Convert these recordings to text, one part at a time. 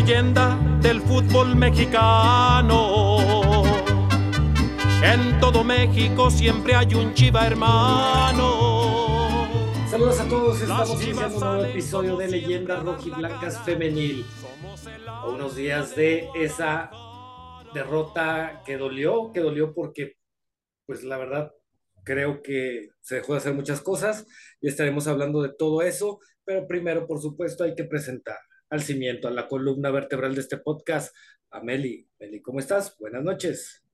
leyenda del fútbol mexicano. En todo México siempre hay un chiva hermano. Saludos a todos, estamos iniciando un nuevo episodio de Leyendas Rojiblancas Femenil. A unos días de esa derrota que dolió, que dolió porque, pues la verdad, creo que se dejó de hacer muchas cosas y estaremos hablando de todo eso, pero primero, por supuesto, hay que presentar al cimiento, a la columna vertebral de este podcast, a Meli. Meli, ¿cómo estás? Buenas noches.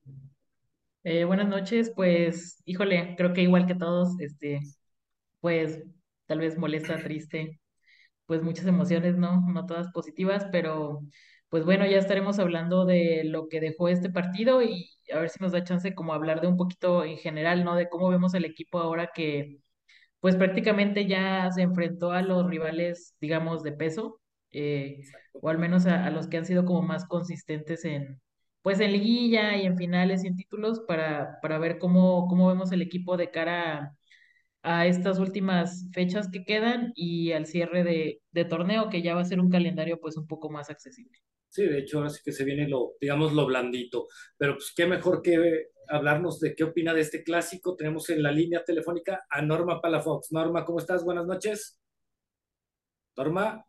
Eh, buenas noches, pues, híjole, creo que igual que todos, este, pues, tal vez molesta, triste, pues muchas emociones, ¿no? No todas positivas, pero pues bueno, ya estaremos hablando de lo que dejó este partido y a ver si nos da chance como hablar de un poquito en general, ¿no? De cómo vemos el equipo ahora que pues prácticamente ya se enfrentó a los rivales, digamos, de peso, eh, o al menos a, a los que han sido como más consistentes en, pues en liguilla y en finales y en títulos para, para ver cómo, cómo vemos el equipo de cara a, a estas últimas fechas que quedan y al cierre de, de torneo, que ya va a ser un calendario pues un poco más accesible. Sí, de hecho, ahora sí que se viene lo, digamos, lo blandito. Pero pues qué mejor que hablarnos de qué opina de este clásico. Tenemos en la línea telefónica a Norma Palafox. Norma, ¿cómo estás? Buenas noches. Norma.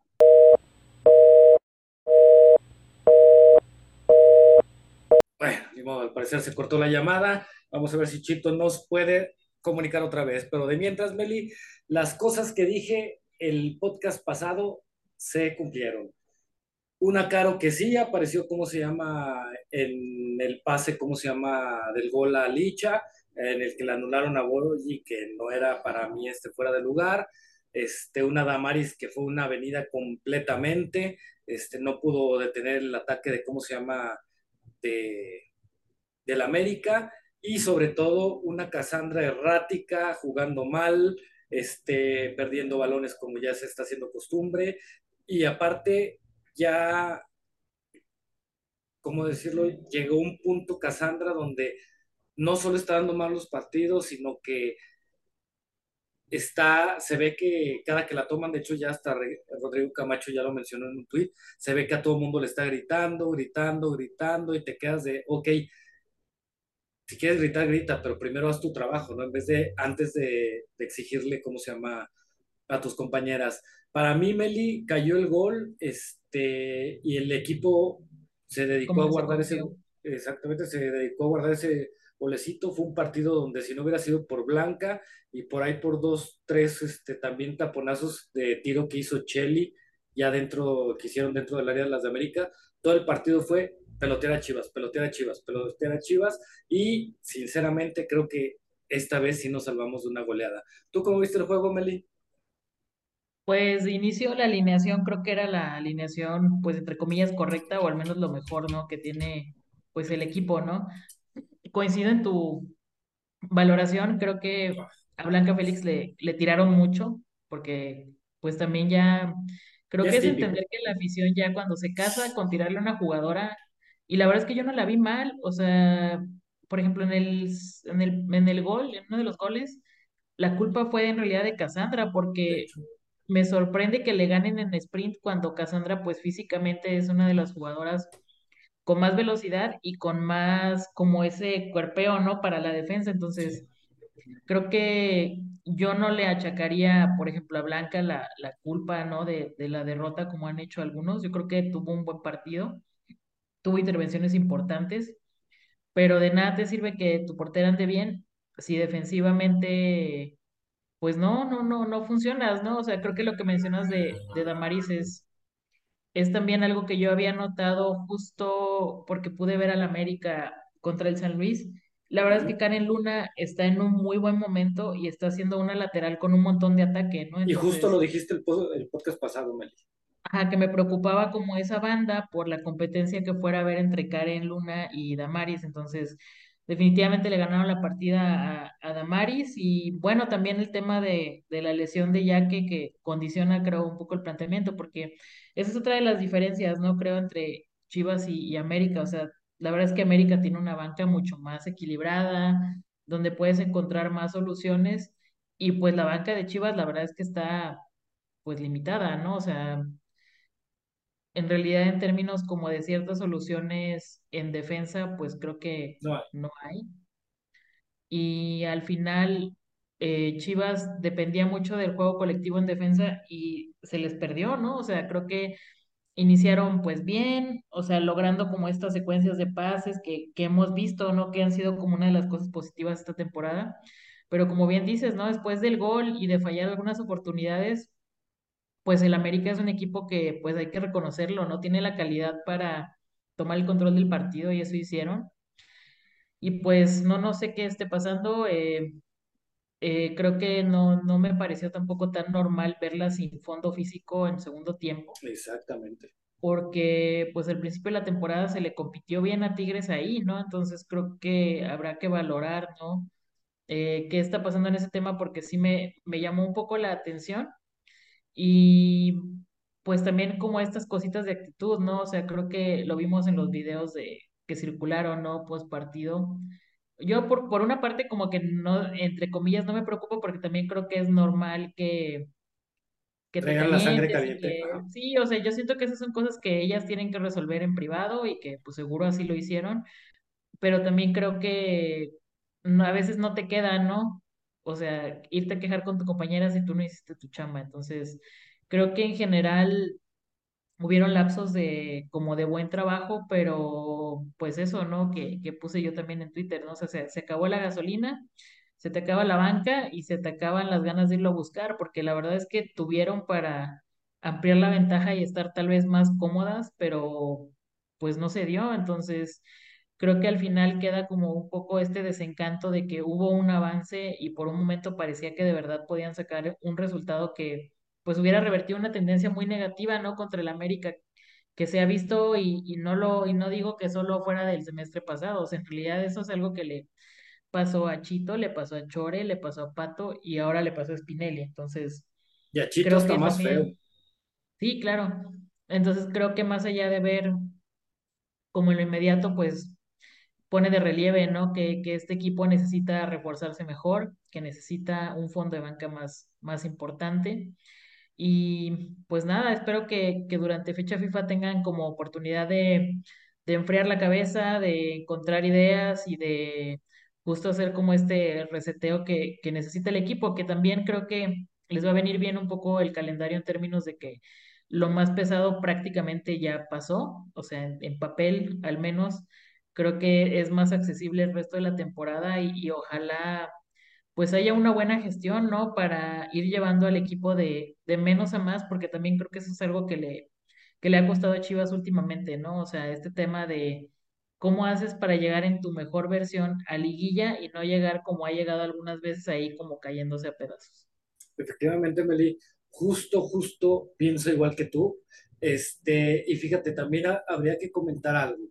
Bueno, al parecer se cortó la llamada. Vamos a ver si Chito nos puede comunicar otra vez. Pero de mientras, Meli, las cosas que dije el podcast pasado se cumplieron. Una Caro que sí apareció, ¿cómo se llama? En el pase, ¿cómo se llama? Del gol a Licha, en el que le anularon a Borgi, que no era para mí este fuera de lugar. Este, una Damaris que fue una avenida completamente, este, no pudo detener el ataque de, ¿cómo se llama? De, del América. Y sobre todo una Cassandra errática, jugando mal, este, perdiendo balones como ya se está haciendo costumbre. Y aparte, ya, ¿cómo decirlo? Llegó un punto Cassandra donde no solo está dando mal los partidos, sino que está, se ve que cada que la toman, de hecho ya hasta Rodrigo Camacho ya lo mencionó en un tweet, se ve que a todo el mundo le está gritando, gritando, gritando y te quedas de, ok, si quieres gritar, grita, pero primero haz tu trabajo, ¿no? En vez de, antes de, de exigirle, ¿cómo se llama? A tus compañeras. Para mí, Meli, cayó el gol, este, y el equipo se dedicó a guardar ese, exactamente, se dedicó a guardar ese golecito. Fue un partido donde si no hubiera sido por Blanca y por ahí por dos, tres, este, también taponazos de tiro que hizo Chelly, ya dentro, que hicieron dentro del área de las de América, todo el partido fue pelotera Chivas, pelotera Chivas, pelotera Chivas, y sinceramente creo que esta vez sí nos salvamos de una goleada. ¿Tú cómo viste el juego, Meli? Pues de inicio la alineación creo que era la alineación, pues entre comillas, correcta o al menos lo mejor, ¿no? Que tiene pues el equipo, ¿no? Coincido en tu valoración, creo que a Blanca Félix le, le tiraron mucho, porque pues también ya, creo Ya que es es entender que la afición ya cuando se casa con tirarle a una jugadora, y la verdad es que yo no la vi mal, o sea, por ejemplo, en el, en el, en el gol, en uno de los goles, la culpa fue en realidad de Cassandra, porque me sorprende que le ganen en sprint cuando Cassandra pues físicamente es una de las jugadoras con más velocidad y con más como ese cuerpeo, ¿no? Para la defensa. Entonces, creo que yo no le achacaría, por ejemplo, a Blanca la, la culpa, ¿no? De, de la derrota como han hecho algunos. Yo creo que tuvo un buen partido, tuvo intervenciones importantes, pero de nada te sirve que tu portera ande bien si defensivamente pues no, no, no, no funcionas, ¿no? O sea, creo que lo que mencionas de, de Damaris es, es también algo que yo había notado justo porque pude ver al América contra el San Luis. La verdad es que. Karen Luna está en un muy buen momento y está haciendo una lateral con un montón de ataque, ¿no? Y justo lo Entonces, dijiste el, el podcast pasado, Meli. ajá, que me preocupaba como esa banda por la competencia que fuera a haber entre Karen Luna y Damaris. Entonces, definitivamente le ganaron la partida a, Damaris. Y bueno, también el tema de, de la lesión de Yaque que condiciona, creo, un poco el planteamiento, porque esa es otra de las diferencias, ¿no? Creo, entre Chivas y, y América. O sea, la verdad es que América tiene una banca mucho más equilibrada, donde puedes encontrar más soluciones. Y pues la banca de Chivas, la verdad es que está pues limitada, ¿no? O sea, en realidad en términos como de ciertas soluciones en defensa, pues creo que No, no hay. Y al final eh, Chivas dependía mucho del juego colectivo en defensa y se les perdió, ¿no? O sea, creo que iniciaron pues bien, o sea, logrando como estas secuencias de pases que, que hemos visto, ¿no? Que han sido como una de las cosas positivas esta temporada. Pero como bien dices, ¿no? Después del gol y de fallar algunas oportunidades, pues el América es un equipo que pues hay que reconocerlo, ¿no? Tiene la calidad para tomar el control del partido y eso hicieron. Y pues no, no sé qué esté pasando. eh, eh, creo que no, no me pareció tampoco tan normal verla sin fondo físico en segundo tiempo, exactamente. porque pues al principio de la temporada se le compitió bien a Tigres ahí, ¿no? Entonces creo que habrá que valorar, ¿no? Eh, qué está pasando en ese tema, porque sí me, me llamó un poco la atención y pues también como estas cositas de actitud, ¿no? O sea, creo que lo vimos en los videos de que circularon, ¿no? Post partido. Yo por, por una parte como que no, entre comillas, no me preocupo porque también creo que es normal que, que te Traigan la sangre caliente. que sí, o sea, yo siento que esas son cosas que ellas tienen que resolver en privado y que pues seguro así lo hicieron, pero también creo que no- a veces no te queda, ¿no? O sea, irte a quejar con tu compañera si tú no hiciste tu chamba. Entonces, creo que en general hubieron lapsos de como de buen trabajo, pero pues eso, ¿no? Que, que puse yo también en Twitter, ¿no? O sea, se, se acabó la gasolina, se te acaba la banca y se te acaban las ganas de irlo a buscar, porque la verdad es que tuvieron para ampliar la ventaja y estar tal vez más cómodas, pero pues no se dio, entonces creo que al final queda como un poco este desencanto de que hubo un avance y por un momento parecía que de verdad podían sacar un resultado que pues hubiera revertido una tendencia muy negativa, ¿no? Contra el América que se ha visto y, y no lo, y no digo que solo fuera del semestre pasado, o sea, en realidad eso es algo que le pasó a Chito, le pasó a Chore, le pasó a Pato y ahora le pasó a Spinelli. Entonces, Y a Chito creo está que más feo. sí, claro. Entonces creo que más allá de ver como en lo inmediato, pues pone de relieve, ¿no? Que, que este equipo necesita reforzarse mejor, que necesita un fondo de banca más, más importante y pues nada, espero que, que durante fecha FIFA tengan como oportunidad de, de enfriar la cabeza, de encontrar ideas y de justo hacer como este reseteo que, que necesita el equipo, que también creo que les va a venir bien un poco el calendario en términos de que lo más pesado prácticamente ya pasó, o sea, en, en papel al menos, creo que es más accesible el resto de la temporada y, ojalá pues haya una buena gestión, ¿no? Para ir llevando al equipo de, de menos a más, porque también creo que eso es algo que le, que le ha costado a Chivas últimamente, ¿no? O sea, este tema de cómo haces para llegar en tu mejor versión a liguilla y no llegar como ha llegado algunas veces ahí como cayéndose a pedazos. Efectivamente, Meli, justo, justo pienso igual que tú. Este, y fíjate, también ha- habría que comentar algo.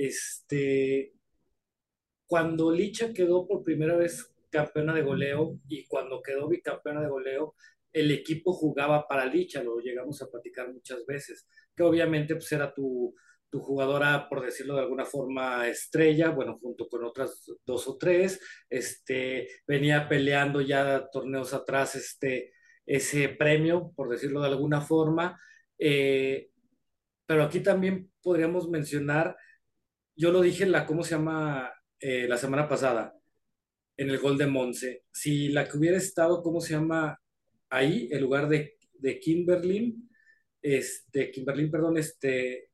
Este, cuando Licha quedó por primera vez campeona de goleo y cuando quedó bicampeona de goleo, el equipo jugaba para Licha, lo llegamos a platicar muchas veces, que obviamente pues era tu, tu jugadora, por decirlo de alguna forma, estrella, bueno, junto con otras dos o tres, este, venía peleando ya torneos atrás este, ese premio, por decirlo de alguna forma, eh, pero aquí también podríamos mencionar, yo lo dije en la, ¿cómo se llama? Eh, la semana pasada, en el gol de Monse. Si la que hubiera estado, ¿cómo se llama? Ahí, en lugar de, de Kimberlin, este, Kimberlin, perdón, este,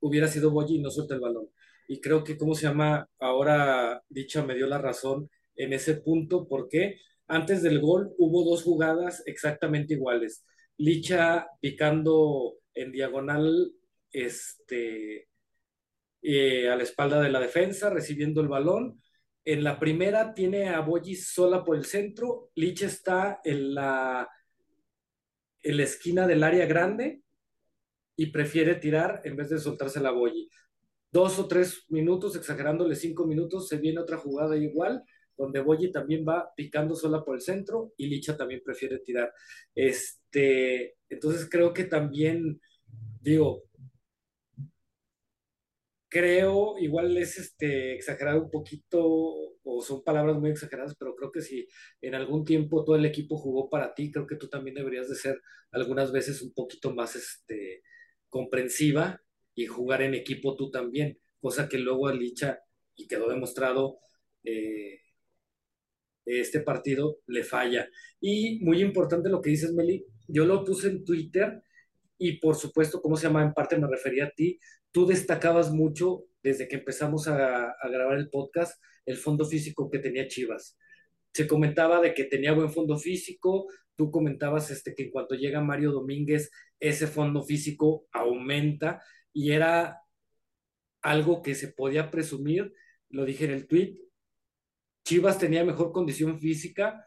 hubiera sido Boyi y no suelta el balón. Y creo que, ¿cómo se llama? Ahora Dicha me dio la razón en ese punto, porque antes del gol hubo dos jugadas exactamente iguales. Licha picando en diagonal este, eh, a la espalda de la defensa, recibiendo el balón. En la primera tiene a Boyi sola por el centro. Licha está en la, en la esquina del área grande y prefiere tirar en vez de soltarse la Boyi. Dos o tres minutos, exagerándole cinco minutos, se viene otra jugada igual, donde Boyi también va picando sola por el centro y Licha también prefiere tirar. Este, entonces creo que también, digo, creo, igual es este, exagerado un poquito, o son palabras muy exageradas, pero creo que si en algún tiempo todo el equipo jugó para ti, creo que tú también deberías de ser algunas veces un poquito más, este, comprensiva y jugar en equipo tú también, cosa que luego a Licha, y quedó demostrado eh, este partido, le falla. Y muy importante lo que dices, Meli, yo lo puse en Twitter y por supuesto, ¿cómo se llama? En parte me refería a ti, tú destacabas mucho desde que empezamos a, grabar el podcast el fondo físico que tenía Chivas se comentaba de que tenía buen fondo físico, tú comentabas este, que en cuanto llega Mario Domínguez, ese fondo físico aumenta y era algo que se podía presumir, lo dije en el tweet, Chivas tenía mejor condición física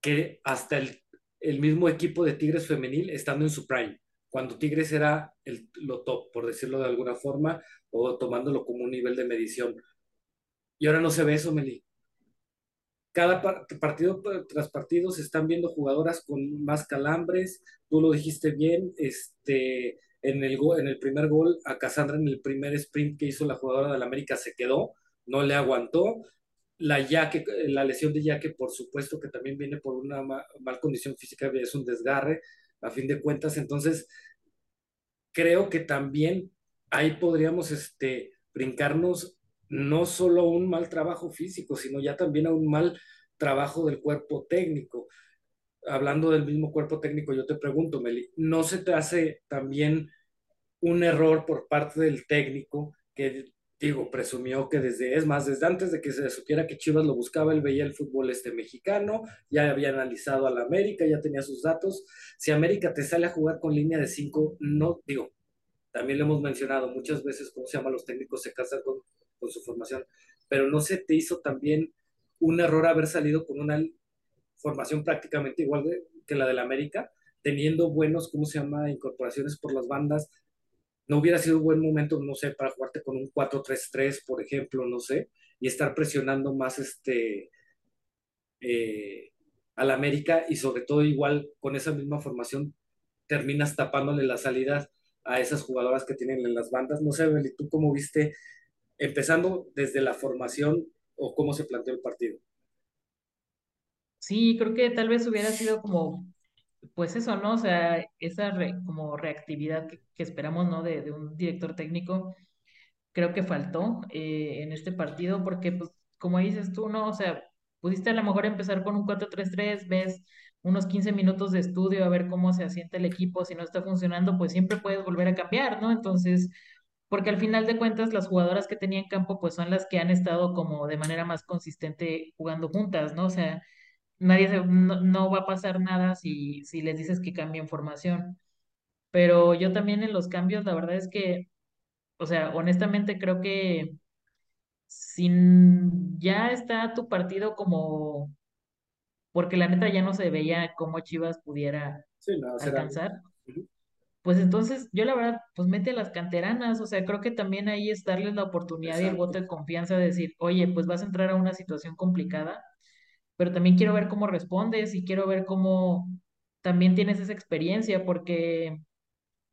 que hasta el, el mismo equipo de Tigres femenil estando en su prime, cuando Tigres era el, lo top, por decirlo de alguna forma, o tomándolo como un nivel de medición. Y ahora no se ve eso, Meli cada partido tras partido se están viendo jugadoras con más calambres. Tú lo dijiste bien, este, en, el, en el primer gol a Cassandra en el primer sprint que hizo la jugadora del América se quedó, no le aguantó. La, yaque, la lesión de Yaque, por supuesto, que también viene por una mal condición física, es un desgarre, a fin de cuentas. Entonces, creo que también ahí podríamos este, brincarnos no solo un mal trabajo físico, sino ya también a un mal trabajo del cuerpo técnico. Hablando del mismo cuerpo técnico, yo te pregunto, Meli, ¿no se te hace también un error por parte del técnico que, digo, presumió que desde, es más, desde antes de que se supiera que Chivas lo buscaba, él veía el fútbol este mexicano, ya había analizado a la América, ya tenía sus datos. Si América te sale a jugar con línea de cinco, no, digo, también lo hemos mencionado muchas veces, ¿cómo se llama? Los técnicos se casan con con su formación, pero no se te hizo también un error haber salido con una formación prácticamente igual que la del América, teniendo buenos, ¿cómo se llama?, incorporaciones por las bandas. No hubiera sido un buen momento, no sé, para jugarte con un 4-3-3, por ejemplo, no sé, y estar presionando más este eh, al América y sobre todo igual con esa misma formación terminas tapándole las salidas a esas jugadoras que tienen en las bandas. No sé, Beli, ¿tú cómo viste empezando desde la formación o cómo se planteó el partido. Sí, creo que tal vez hubiera sido como, pues eso, ¿no? O sea, esa como reactividad que, esperamos, ¿no? De, un director técnico, creo que faltó eh, en este partido porque, pues, como dices tú, ¿no? O sea, pudiste a lo mejor empezar con un 4-3-3, ves unos 15 minutos de estudio a ver cómo se asienta el equipo, si no está funcionando, pues siempre puedes volver a cambiar, ¿no? Entonces, porque al final de cuentas las jugadoras que tenía en campo pues son las que han estado como de manera más consistente jugando juntas, ¿no? O sea, nadie se, no, va a pasar nada si, si les dices que cambien formación. Pero yo también en los cambios, la verdad es que, o sea, honestamente creo que sin ya está tu partido como, porque la neta ya no se veía cómo Chivas pudiera alcanzar pues entonces yo la verdad, pues mete las canteranas, o sea, creo que también ahí es darles la oportunidad y el voto de confianza de decir, oye, pues vas a entrar a una situación complicada, pero también quiero ver cómo respondes y quiero ver cómo también tienes esa experiencia, porque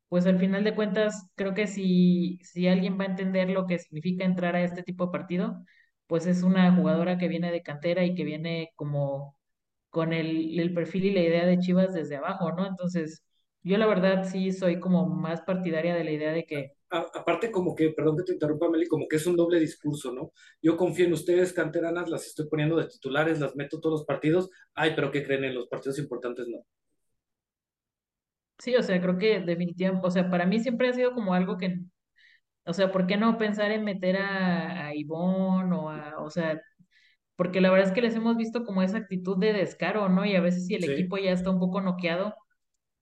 pues al final de cuentas, creo que si, si alguien va a entender lo que significa entrar a este tipo de partido, pues es una jugadora que viene de cantera y que viene como con el, el perfil y la idea de Chivas desde abajo, ¿no? Entonces yo la verdad sí soy como más partidaria de la idea de que... aparte como que, perdón que te interrumpa Meli, como que es un doble discurso, ¿no? Yo confío en ustedes, canteranas, las estoy poniendo de titulares, las meto todos los partidos, ay, pero ¿qué creen en los partidos importantes? No. Sí, o sea, creo que definitivamente, o sea, para mí siempre ha sido como algo que, o sea, ¿por qué no pensar en meter a, a Ivonne o a, o sea, porque la verdad es que les hemos visto como esa actitud de descaro, ¿no? Y a veces si el equipo ya está un poco noqueado,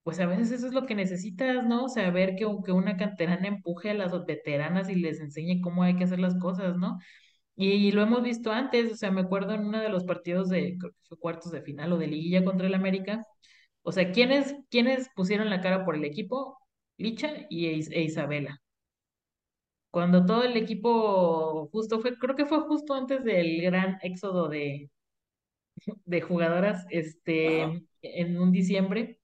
pues a veces eso es lo que necesitas, ¿no? O sea, ver que, que una canterana empuje a las veteranas y les enseñe cómo hay que hacer las cosas, ¿no? Y, lo hemos visto antes, o sea, me acuerdo en uno de los partidos de, creo que fue cuartos de final o de liguilla contra el América, o sea, ¿quiénes, quiénes pusieron la cara por el equipo? Licha y e Isabela. Cuando todo el equipo justo fue, creo que fue justo antes del gran éxodo de, de jugadoras, este, en un diciembre,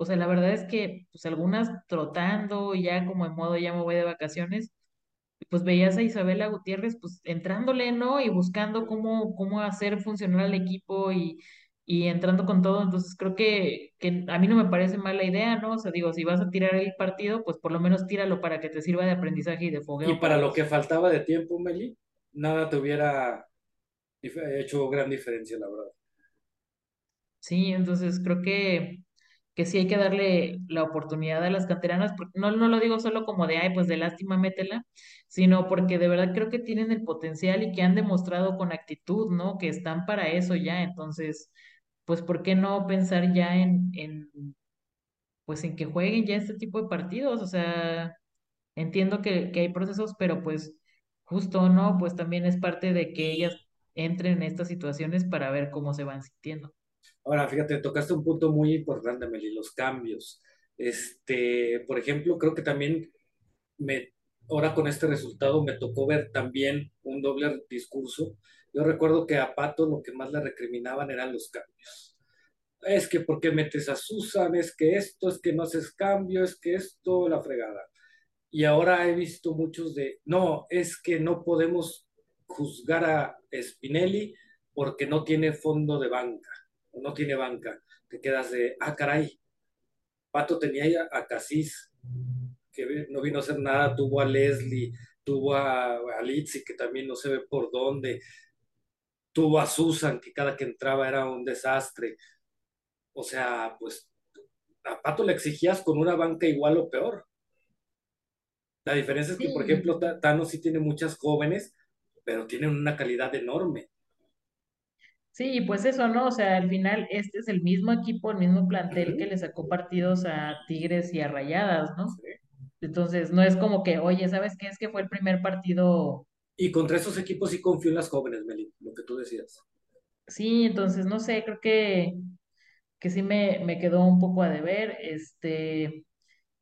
o sea, la verdad es que, pues algunas trotando, ya como en modo ya me voy de vacaciones, pues veías a Isabela Gutiérrez, pues entrándole, ¿no? Y buscando cómo, cómo hacer funcionar al equipo y, y entrando con todo, entonces creo que, que a mí no me parece mala idea, ¿no? O sea, digo, si vas a tirar el partido, pues por lo menos tíralo para que te sirva de aprendizaje y de Y fogueo para para lo los... que faltaba de tiempo, Meli, nada te hubiera hecho gran diferencia, la verdad. Sí, entonces creo que, que sí hay que darle la oportunidad a las canteranas, no, no lo digo solo como de, ay, pues de lástima, métela, sino porque de verdad creo que tienen el potencial y que han demostrado con actitud, ¿no? Que están para eso ya, entonces, pues, ¿por qué no pensar ya en, en, pues, en que jueguen ya este tipo de partidos? O sea, entiendo que, que hay procesos, pero pues, justo, ¿no? Pues también es parte de que ellas entren en estas situaciones para ver cómo se van sintiendo. Ahora, fíjate, tocaste un punto muy importante, Meli, los cambios. Este, por ejemplo, creo que también me, ahora con este resultado me tocó ver también un doble discurso. Yo recuerdo que a Pato lo que más le recriminaban eran los cambios. Es que ¿por qué metes a Susan? Es que esto, es que no haces cambio, es que esto, la fregada. Y ahora he visto muchos de, no, es que no podemos juzgar a Spinelli porque no tiene fondo de banca, no tiene banca. Te quedas de, ah, caray, Pato tenía a Casís, que no vino a hacer nada, tuvo a Leslie, tuvo a, a Litzy, que también no se ve por dónde, tuvo a Susan, que cada que entraba era un desastre. O sea, pues a Pato le exigías con una banca igual o peor. La diferencia es que, por ejemplo, Ta- Tano sí tiene muchas jóvenes, pero tienen una calidad enorme. Sí, pues eso, ¿no? O sea, al final este es el mismo equipo, el mismo plantel que le sacó partidos a Tigres y a Rayadas, ¿no? Sí. Entonces, no es como que, oye, ¿sabes qué? Es que fue el primer partido. Y contra esos equipos sí confío en las jóvenes, Meli, lo que tú decías. Sí, entonces, no sé, creo que, que sí me, me quedó un poco a deber. Este,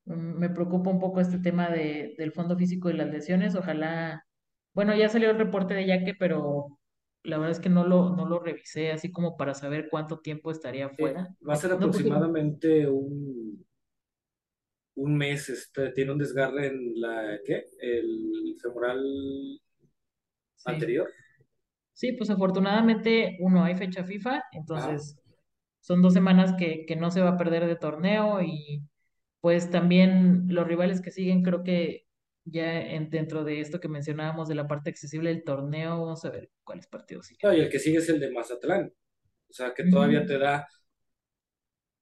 mm, me preocupa un poco este tema de, del fondo físico y las lesiones. Ojalá, bueno, ya salió el reporte de Yaque, pero la verdad es que no lo, no lo revisé así como para saber cuánto tiempo estaría Eh, fuera. va a ser no aproximadamente un, un mes, este, tiene un desgarre en la, ¿qué? El femoral Sí. anterior. Sí, pues afortunadamente, uno, hay fecha FIFA, entonces son dos semanas que, que no se va a perder de torneo y pues también los rivales que siguen, creo que ya en, dentro de esto que mencionábamos de la parte accesible del torneo, vamos a ver cuáles partidos siguen. No, y el que sigue es el de Mazatlán. O sea, que todavía te da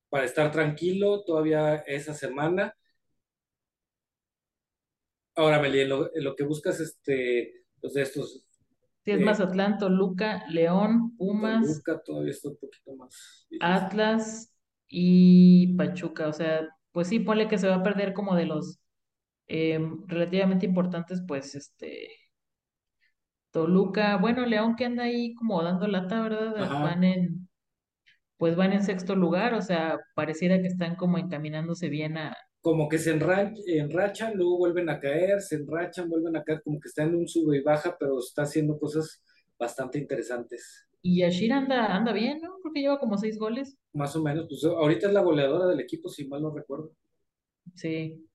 para estar tranquilo todavía esa semana. Ahora, Meli, lo, lo que buscas, este, pues de estos, Sí, es eh, Mazatlán, Toluca, León, Pumas, Toluca todavía está un poquito más. Atlas y Pachuca. O sea, pues sí, ponle que se va a perder como de los eh, relativamente importantes, pues este Toluca, bueno, León que anda ahí como dando lata, ¿verdad? Ajá. Van en, pues van en sexto lugar, o sea, pareciera que están como encaminándose bien a... Como que se enra- enrachan, luego vuelven a caer, se enrachan, vuelven a caer, como que está en un sube y baja, pero está haciendo cosas bastante interesantes. Y Yashir anda, anda bien, ¿no? Creo que lleva como seis goles. Más o menos, pues ahorita es la goleadora del equipo, si mal no recuerdo. Sí.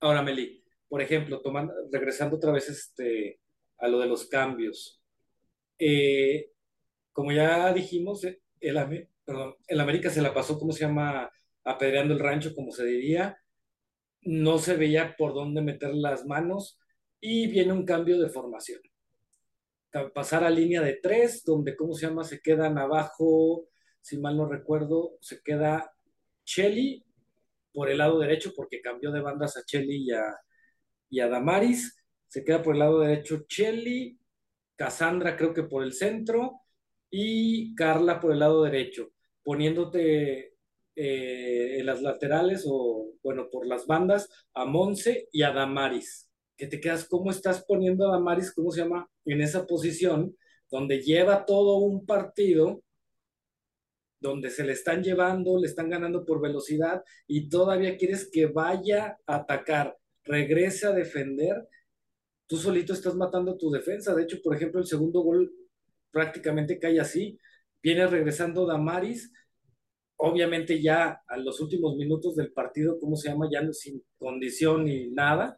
Ahora, Meli, por ejemplo, tomando, regresando otra vez este, a lo de los cambios. Eh, como ya dijimos, eh, el, perdón, el América se la pasó, ¿cómo se llama? Apedreando el rancho, como se diría. No se veía por dónde meter las manos y viene un cambio de formación. Pasar a línea de tres, donde, ¿cómo se llama? Se quedan abajo, si mal no recuerdo, se queda Chelly por el lado derecho, porque cambió de bandas a Chelly y a, y a Damaris. Se queda por el lado derecho Chelly, Cassandra creo que por el centro y Carla por el lado derecho, poniéndote eh, en las laterales o, bueno, por las bandas a Monse y a Damaris. Que te quedas, ¿cómo estás poniendo a Damaris, cómo se llama, en esa posición donde lleva todo un partido, donde se le están llevando, le están ganando por velocidad y todavía quieres que vaya a atacar, regrese a defender tú solito estás matando tu defensa. De hecho, por ejemplo, el segundo gol prácticamente cae así. Viene regresando Damaris, obviamente ya a los últimos minutos del partido, ¿cómo se llama? Ya no, sin condición ni nada.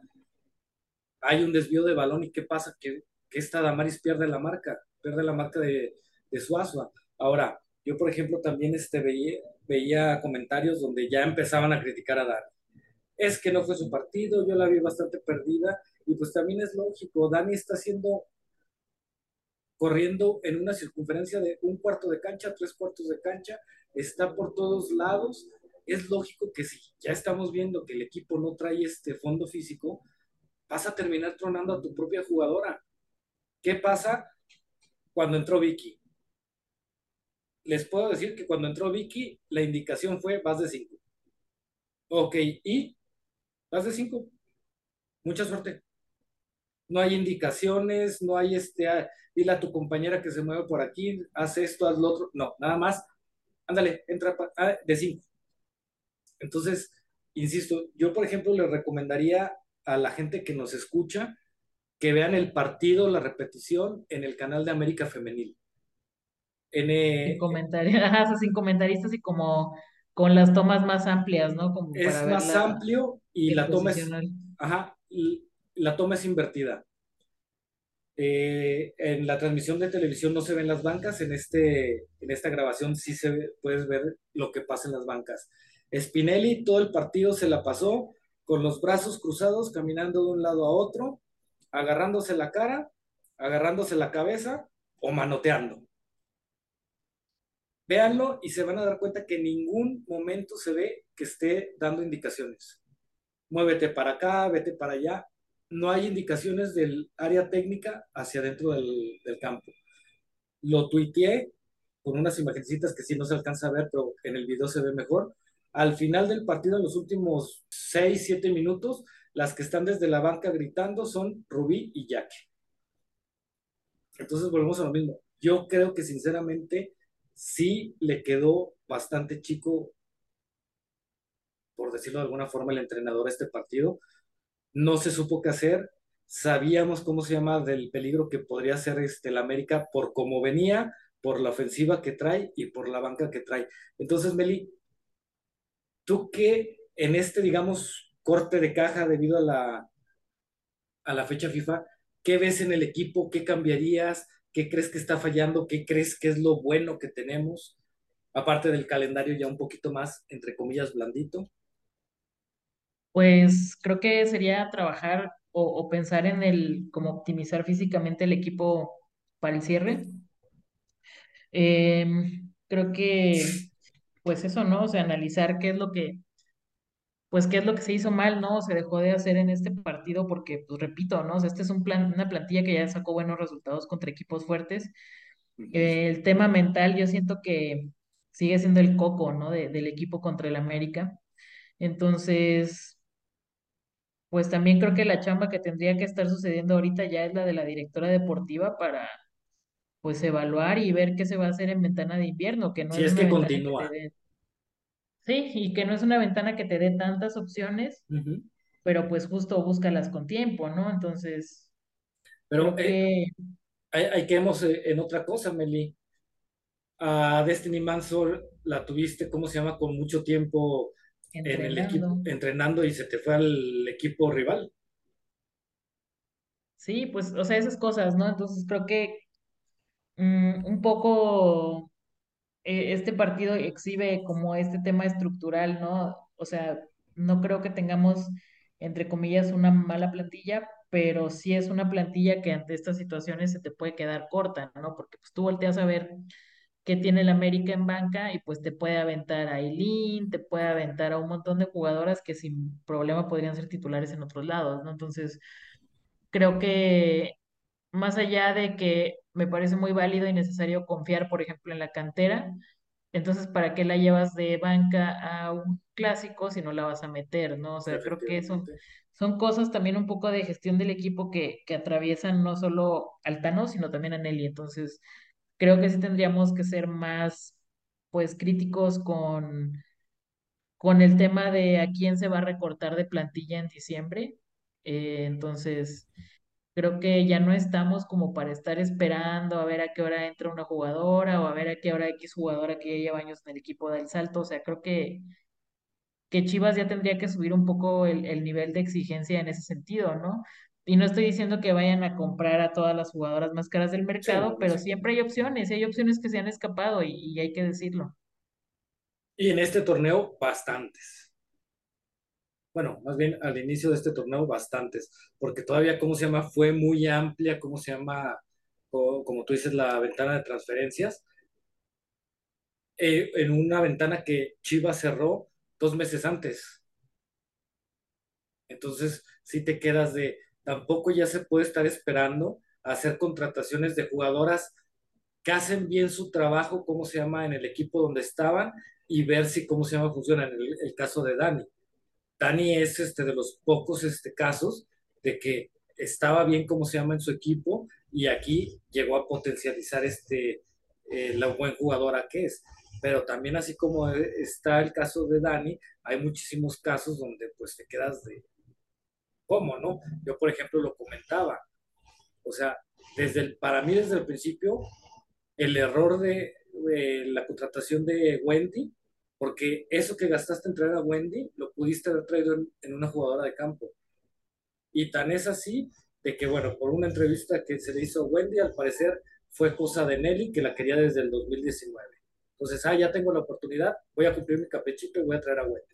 Hay un desvío de balón y ¿qué pasa? Que, que esta Damaris pierde la marca, pierde la marca de, de Suazua. Ahora, yo por ejemplo también este, veía, veía comentarios donde ya empezaban a criticar a Dani. Es que no fue su partido, yo la vi bastante perdida y pues también es lógico, Dani está haciendo corriendo en una circunferencia de un cuarto de cancha, tres cuartos de cancha, está por todos lados. Es lógico que si ya estamos viendo que el equipo no trae este fondo físico, vas a terminar tronando a tu propia jugadora. ¿Qué pasa cuando entró Vicky? Les puedo decir que cuando entró Vicky, la indicación fue vas de 5. Ok, ¿y? Vas de 5. Mucha suerte. No hay indicaciones, no hay este, ah, dile a tu compañera que se mueve por aquí, haz esto, haz lo otro. No, nada más, ándale, entra ah, de 5. Entonces, insisto, yo por ejemplo le recomendaría a la gente que nos escucha que vean el partido, la repetición en el canal de América Femenil. En, eh, sin comentaristas y como con las tomas más amplias, ¿no? Como es más amplio y la toma es, ajá, y la toma es invertida. Eh, en la transmisión de televisión no se ven las bancas, en, este, en esta grabación sí se puedes ver lo que pasa en las bancas. Spinelli todo el partido se la pasó con los brazos cruzados, caminando de un lado a otro, agarrándose la cara, agarrándose la cabeza o manoteando. Véanlo y se van a dar cuenta que en ningún momento se ve que esté dando indicaciones. Muévete para acá, vete para allá. No hay indicaciones del área técnica hacia dentro del, del campo. Lo tuiteé con unas imagencitas que sí no se alcanza a ver, pero en el video se ve mejor al final del partido, en los últimos 6, 7 minutos, las que están desde la banca gritando son Rubí y Jack. Entonces volvemos a lo mismo. Yo creo que sinceramente sí le quedó bastante chico, por decirlo de alguna forma, el entrenador a este partido. No se supo qué hacer. Sabíamos cómo se llama del peligro que podría ser este, el América por cómo venía, por la ofensiva que trae y por la banca que trae. Entonces, Meli, ¿Tú qué en este, digamos, corte de caja debido a la, a la fecha FIFA, qué ves en el equipo? ¿Qué cambiarías? ¿Qué crees que está fallando? ¿Qué crees que es lo bueno que tenemos? Aparte del calendario ya un poquito más, entre comillas, blandito. Pues creo que sería trabajar o, pensar en el, cómo optimizar físicamente el equipo para el cierre. Em, creo que pues eso, ¿no? O sea, analizar qué es lo que, pues qué es lo que se hizo mal, ¿no? Se dejó de hacer en este partido porque, pues repito, ¿no? O sea, este es un plan, una plantilla que ya sacó buenos resultados contra equipos fuertes. el tema mental, yo siento que sigue siendo el coco, ¿no? del equipo contra el América. Entonces, pues también creo que la chamba que tendría que estar sucediendo ahorita ya es la de la directora deportiva para, pues, evaluar y ver qué se va a hacer en ventana de invierno, que no es, que continúa. Sí, y que no es una ventana que te dé tantas opciones, pero pues justo búscalas con tiempo, ¿no? Entonces, pero eh, hay, que hemos eh, en otra cosa, Meli. A Destiny Mansor la tuviste, ¿cómo se llama? Con mucho tiempo en el equipo, entrenando y se te fue al equipo rival. Sí, pues, o sea, esas cosas, ¿no? Entonces creo que mm, un poco eh, este partido exhibe como este tema estructural, ¿no? O sea, no creo que tengamos, entre comillas, una mala plantilla, pero sí es una plantilla que ante estas situaciones se te puede quedar corta, ¿no? Porque pues tú volteas a ver qué tiene el América en banca y pues te puede aventar a Eileen, te puede aventar a un montón de jugadoras que sin problema podrían ser titulares en otros lados, ¿no? Entonces, creo que más allá de que me parece muy válido y necesario confiar, por ejemplo, en la cantera, entonces, ¿para qué la llevas de banca a un clásico si no la vas a meter, no? O sea, creo que son, son cosas también un poco de gestión del equipo que, que atraviesan no solo Altano, sino también a Nelly. Entonces, creo que sí tendríamos que ser más, pues, críticos con, con el tema de a quién se va a recortar de plantilla en diciembre. Eh, entonces, Creo que ya no estamos como para estar esperando a ver a qué hora entra una jugadora o a ver a qué hora X jugadora que ya lleva años en el equipo del salto. O sea, creo que, que Chivas ya tendría que subir un poco el, el nivel de exigencia en ese sentido, ¿no? Y no estoy diciendo que vayan a comprar a todas las jugadoras más caras del mercado, pero siempre hay opciones, y hay opciones que se han escapado y, y hay que decirlo. Y en este torneo, bastantes. Bueno, más bien al inicio de este torneo, bastantes. Porque todavía, ¿cómo se llama? Fue muy amplia, ¿cómo se llama? Como tú dices, la ventana de transferencias. Eh, en una ventana que Chivas cerró dos meses antes. Entonces, si te quedas de, tampoco ya se puede estar esperando hacer contrataciones de jugadoras que hacen bien su trabajo, ¿cómo se llama? En el equipo donde estaban y ver si, ¿cómo se llama? Funciona en el, caso de Dani. Dani es este, de los pocos este, casos de que estaba bien, ¿cómo se llama? En su equipo y aquí llegó a potencializar este, eh, la buen jugadora que es. Pero también así como está el caso de Dani, hay muchísimos casos donde pues te quedas de, ¿cómo, no? Yo, por ejemplo, lo comentaba. O sea, desde el, para mí desde el principio, el error de, la contratación de Wendy, porque eso que gastaste en traer a Wendy, lo pudiste haber traído en, una jugadora de campo. Y tan es así de que, bueno, por una entrevista que se le hizo a Wendy, al parecer fue cosa de Nelly, que la quería desde el 2019. Entonces, ah, ya tengo la oportunidad, voy a cumplir mi caprichito y voy a traer a Wendy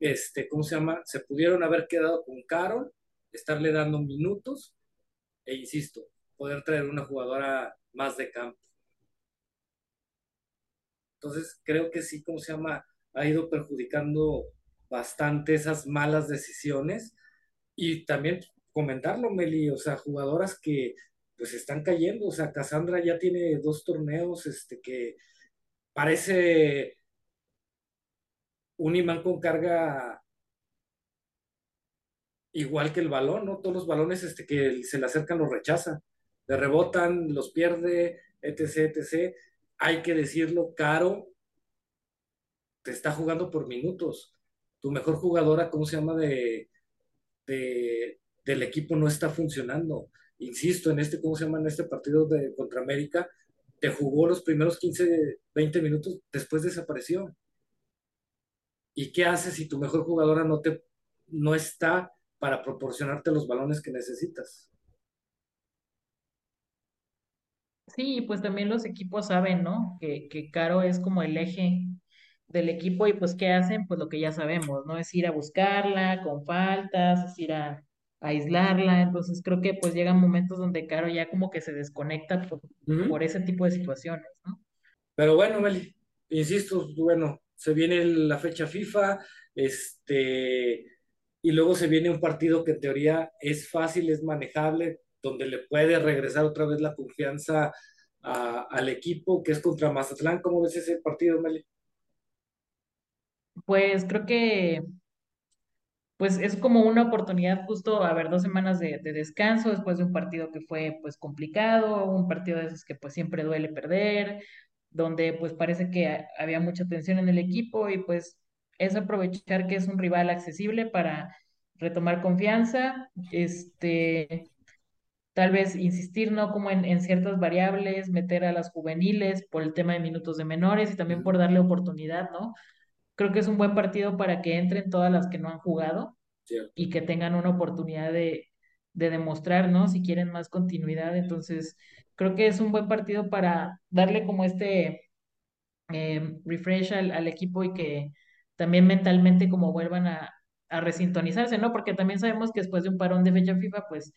este, ¿cómo se llama? Se pudieron haber quedado con Carol, estarle dando minutos, e insisto, poder traer una jugadora más de campo. Entonces, creo que sí, ¿cómo se llama? Ha ido perjudicando bastante esas malas decisiones. Y también comentarlo, Meli, o sea, jugadoras que pues están cayendo, o sea, Cassandra ya tiene dos torneos, este, que parece un imán con carga igual que el balón, ¿no? Todos los balones este, que se le acercan los rechaza, le rebotan, los pierde, etc., etc. Hay que decirlo, Caro te está jugando por minutos. Tu mejor jugadora, ¿cómo se llama? De, del equipo no está funcionando. Insisto, en este, ¿cómo se llama? En este partido de contra América, te jugó los primeros 15, 20 minutos, después desapareció. ¿Y qué haces si tu mejor jugadora no, te, no está para proporcionarte los balones que necesitas? Sí, pues también los equipos saben, ¿no? Que, que Caro es como el eje del equipo y pues ¿qué hacen? Pues lo que ya sabemos, ¿no? Es ir a buscarla con faltas, es ir a, aislarla, entonces creo que pues llegan momentos donde Caro ya como que se desconecta por, por ese tipo de situaciones, ¿no? Pero bueno, Meli, insisto, bueno, se viene la fecha FIFA, este, y luego se viene un partido que en teoría es fácil, es manejable, donde le puede regresar otra vez la confianza al equipo, que es contra Mazatlán. ¿Cómo ves ese partido, Meli? Pues creo que pues es como una oportunidad justo, a ver, dos semanas de, de, descanso después de un partido que fue pues complicado, un partido de esos que pues siempre duele perder, donde pues parece que había mucha tensión en el equipo y pues es aprovechar que es un rival accesible para retomar confianza, este, tal vez insistir, ¿no? Como en, en ciertas variables, meter a las juveniles por el tema de minutos de menores y también por darle oportunidad, ¿no? Creo que es un buen partido para que entren todas las que no han jugado y que tengan una oportunidad de, de demostrar, ¿no? Si quieren más continuidad, entonces creo que es un buen partido para darle como este eh, refresh al, equipo y que también mentalmente como vuelvan a, a, resintonizarse, ¿no? Porque también sabemos que después de un parón de fecha FIFA, pues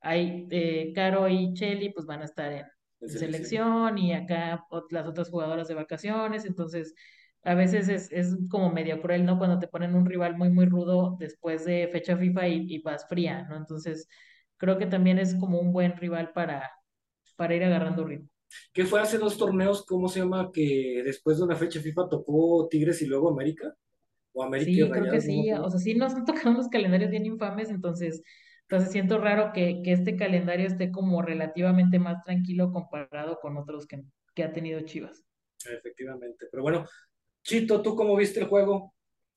hay eh, Caro y Chelly, pues van a estar en, selección y acá las otras jugadoras de vacaciones, entonces a veces es, es, como medio cruel, ¿no? Cuando te ponen un rival muy, muy rudo después de fecha FIFA y, y vas fría, ¿no? Entonces, creo que también es como un buen rival para, para ir agarrando ritmo. ¿Qué fue hace dos torneos, ¿cómo se llama? Que después de una fecha FIFA tocó Tigres y luego América. O América sí, creo que sí. O sea, sí nos han tocado unos calendarios bien infames, entonces, entonces siento raro que, que este calendario esté como relativamente más tranquilo comparado con otros que, que ha tenido Chivas. Efectivamente. Pero bueno, Chito, ¿tú cómo viste el juego?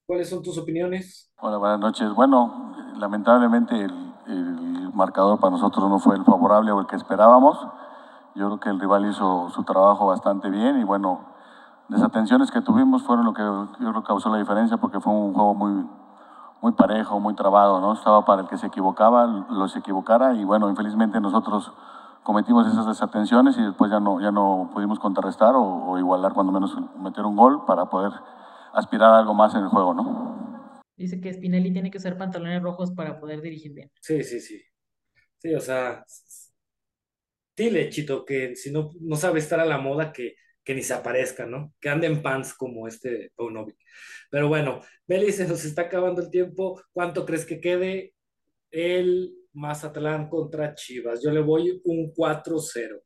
¿Cuáles son tus opiniones? Hola, buenas noches. Bueno, lamentablemente el, el marcador para nosotros no fue el favorable o el que esperábamos. Yo creo que el rival hizo su trabajo bastante bien y bueno, desatenciones que tuvimos fueron lo que yo creo causó la diferencia porque fue un juego muy, muy parejo, muy trabado, ¿no? Estaba para el que se equivocaba, los equivocara y bueno, infelizmente nosotros cometimos esas desatenciones y después ya no, ya no pudimos contrarrestar o, o igualar cuando menos meter un gol para poder aspirar a algo más en el juego, ¿no? Dice que Spinelli tiene que usar pantalones rojos para poder dirigir bien. Sí, sí, sí. Sí, o sea, dile, Chito, que si no, no sabe estar a la moda, que, que ni se aparezca, ¿no? Que ande en pants como este Paunovic. Pero bueno, Beli, se nos está acabando el tiempo. ¿Cuánto crees que quede el Mazatlán contra Chivas? Yo le voy un 4-0.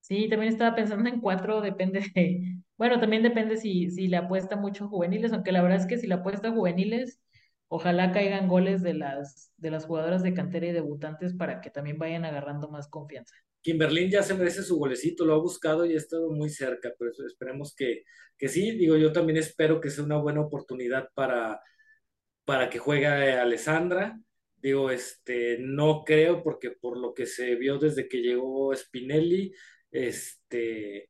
Sí, también estaba pensando en cuatro, depende de, bueno, también depende si, si le apuesta mucho juveniles, aunque la verdad es que si le apuesta juveniles, ojalá caigan goles de las, de las jugadoras de cantera y debutantes para que también vayan agarrando más confianza. Kimberlín ya se merece su golecito, lo ha buscado y ha estado muy cerca, pero esperemos que, que sí. Digo, yo también espero que sea una buena oportunidad para, para que juegue Alessandra. Digo, este, no creo, porque por lo que se vio desde que llegó Spinelli, este,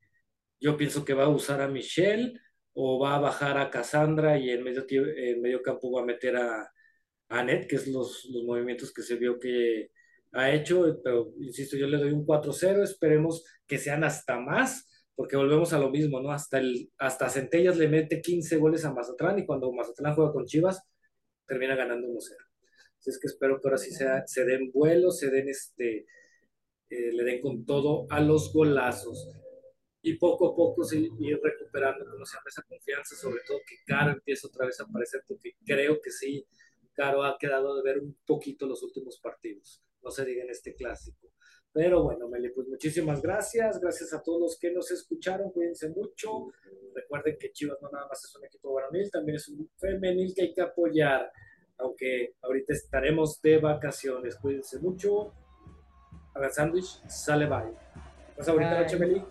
yo pienso que va a usar a Michelle o va a bajar a Cassandra y en medio, en medio campo va a meter a, a que es los, los movimientos que se vio que ha hecho, pero insisto, yo le doy un 4-0, esperemos que sean hasta más, porque volvemos a lo mismo, ¿no? Hasta, el, hasta Centellas le mete 15 goles a Mazatlán y cuando Mazatlán juega con Chivas, termina ganando 1-0. Así es que espero que ahora sí sea, se den vuelos, se den este, eh, le den con todo a los golazos. Y poco a poco se ir recuperando, como se esa confianza, sobre todo que Caro empieza otra vez a aparecer, porque creo que sí, Caro ha quedado de ver un poquito los últimos partidos, no se diga en este clásico. Pero bueno, Meli, pues muchísimas gracias. Gracias a todos los que nos escucharon. Cuídense mucho. Recuerden que Chivas no nada más es un equipo varonil, también es un femenil que hay que apoyar. Aunque ahorita estaremos de vacaciones. Cuídense mucho. Hagan sándwich. Sale bye. ¿Pasa ahorita noche, Meli?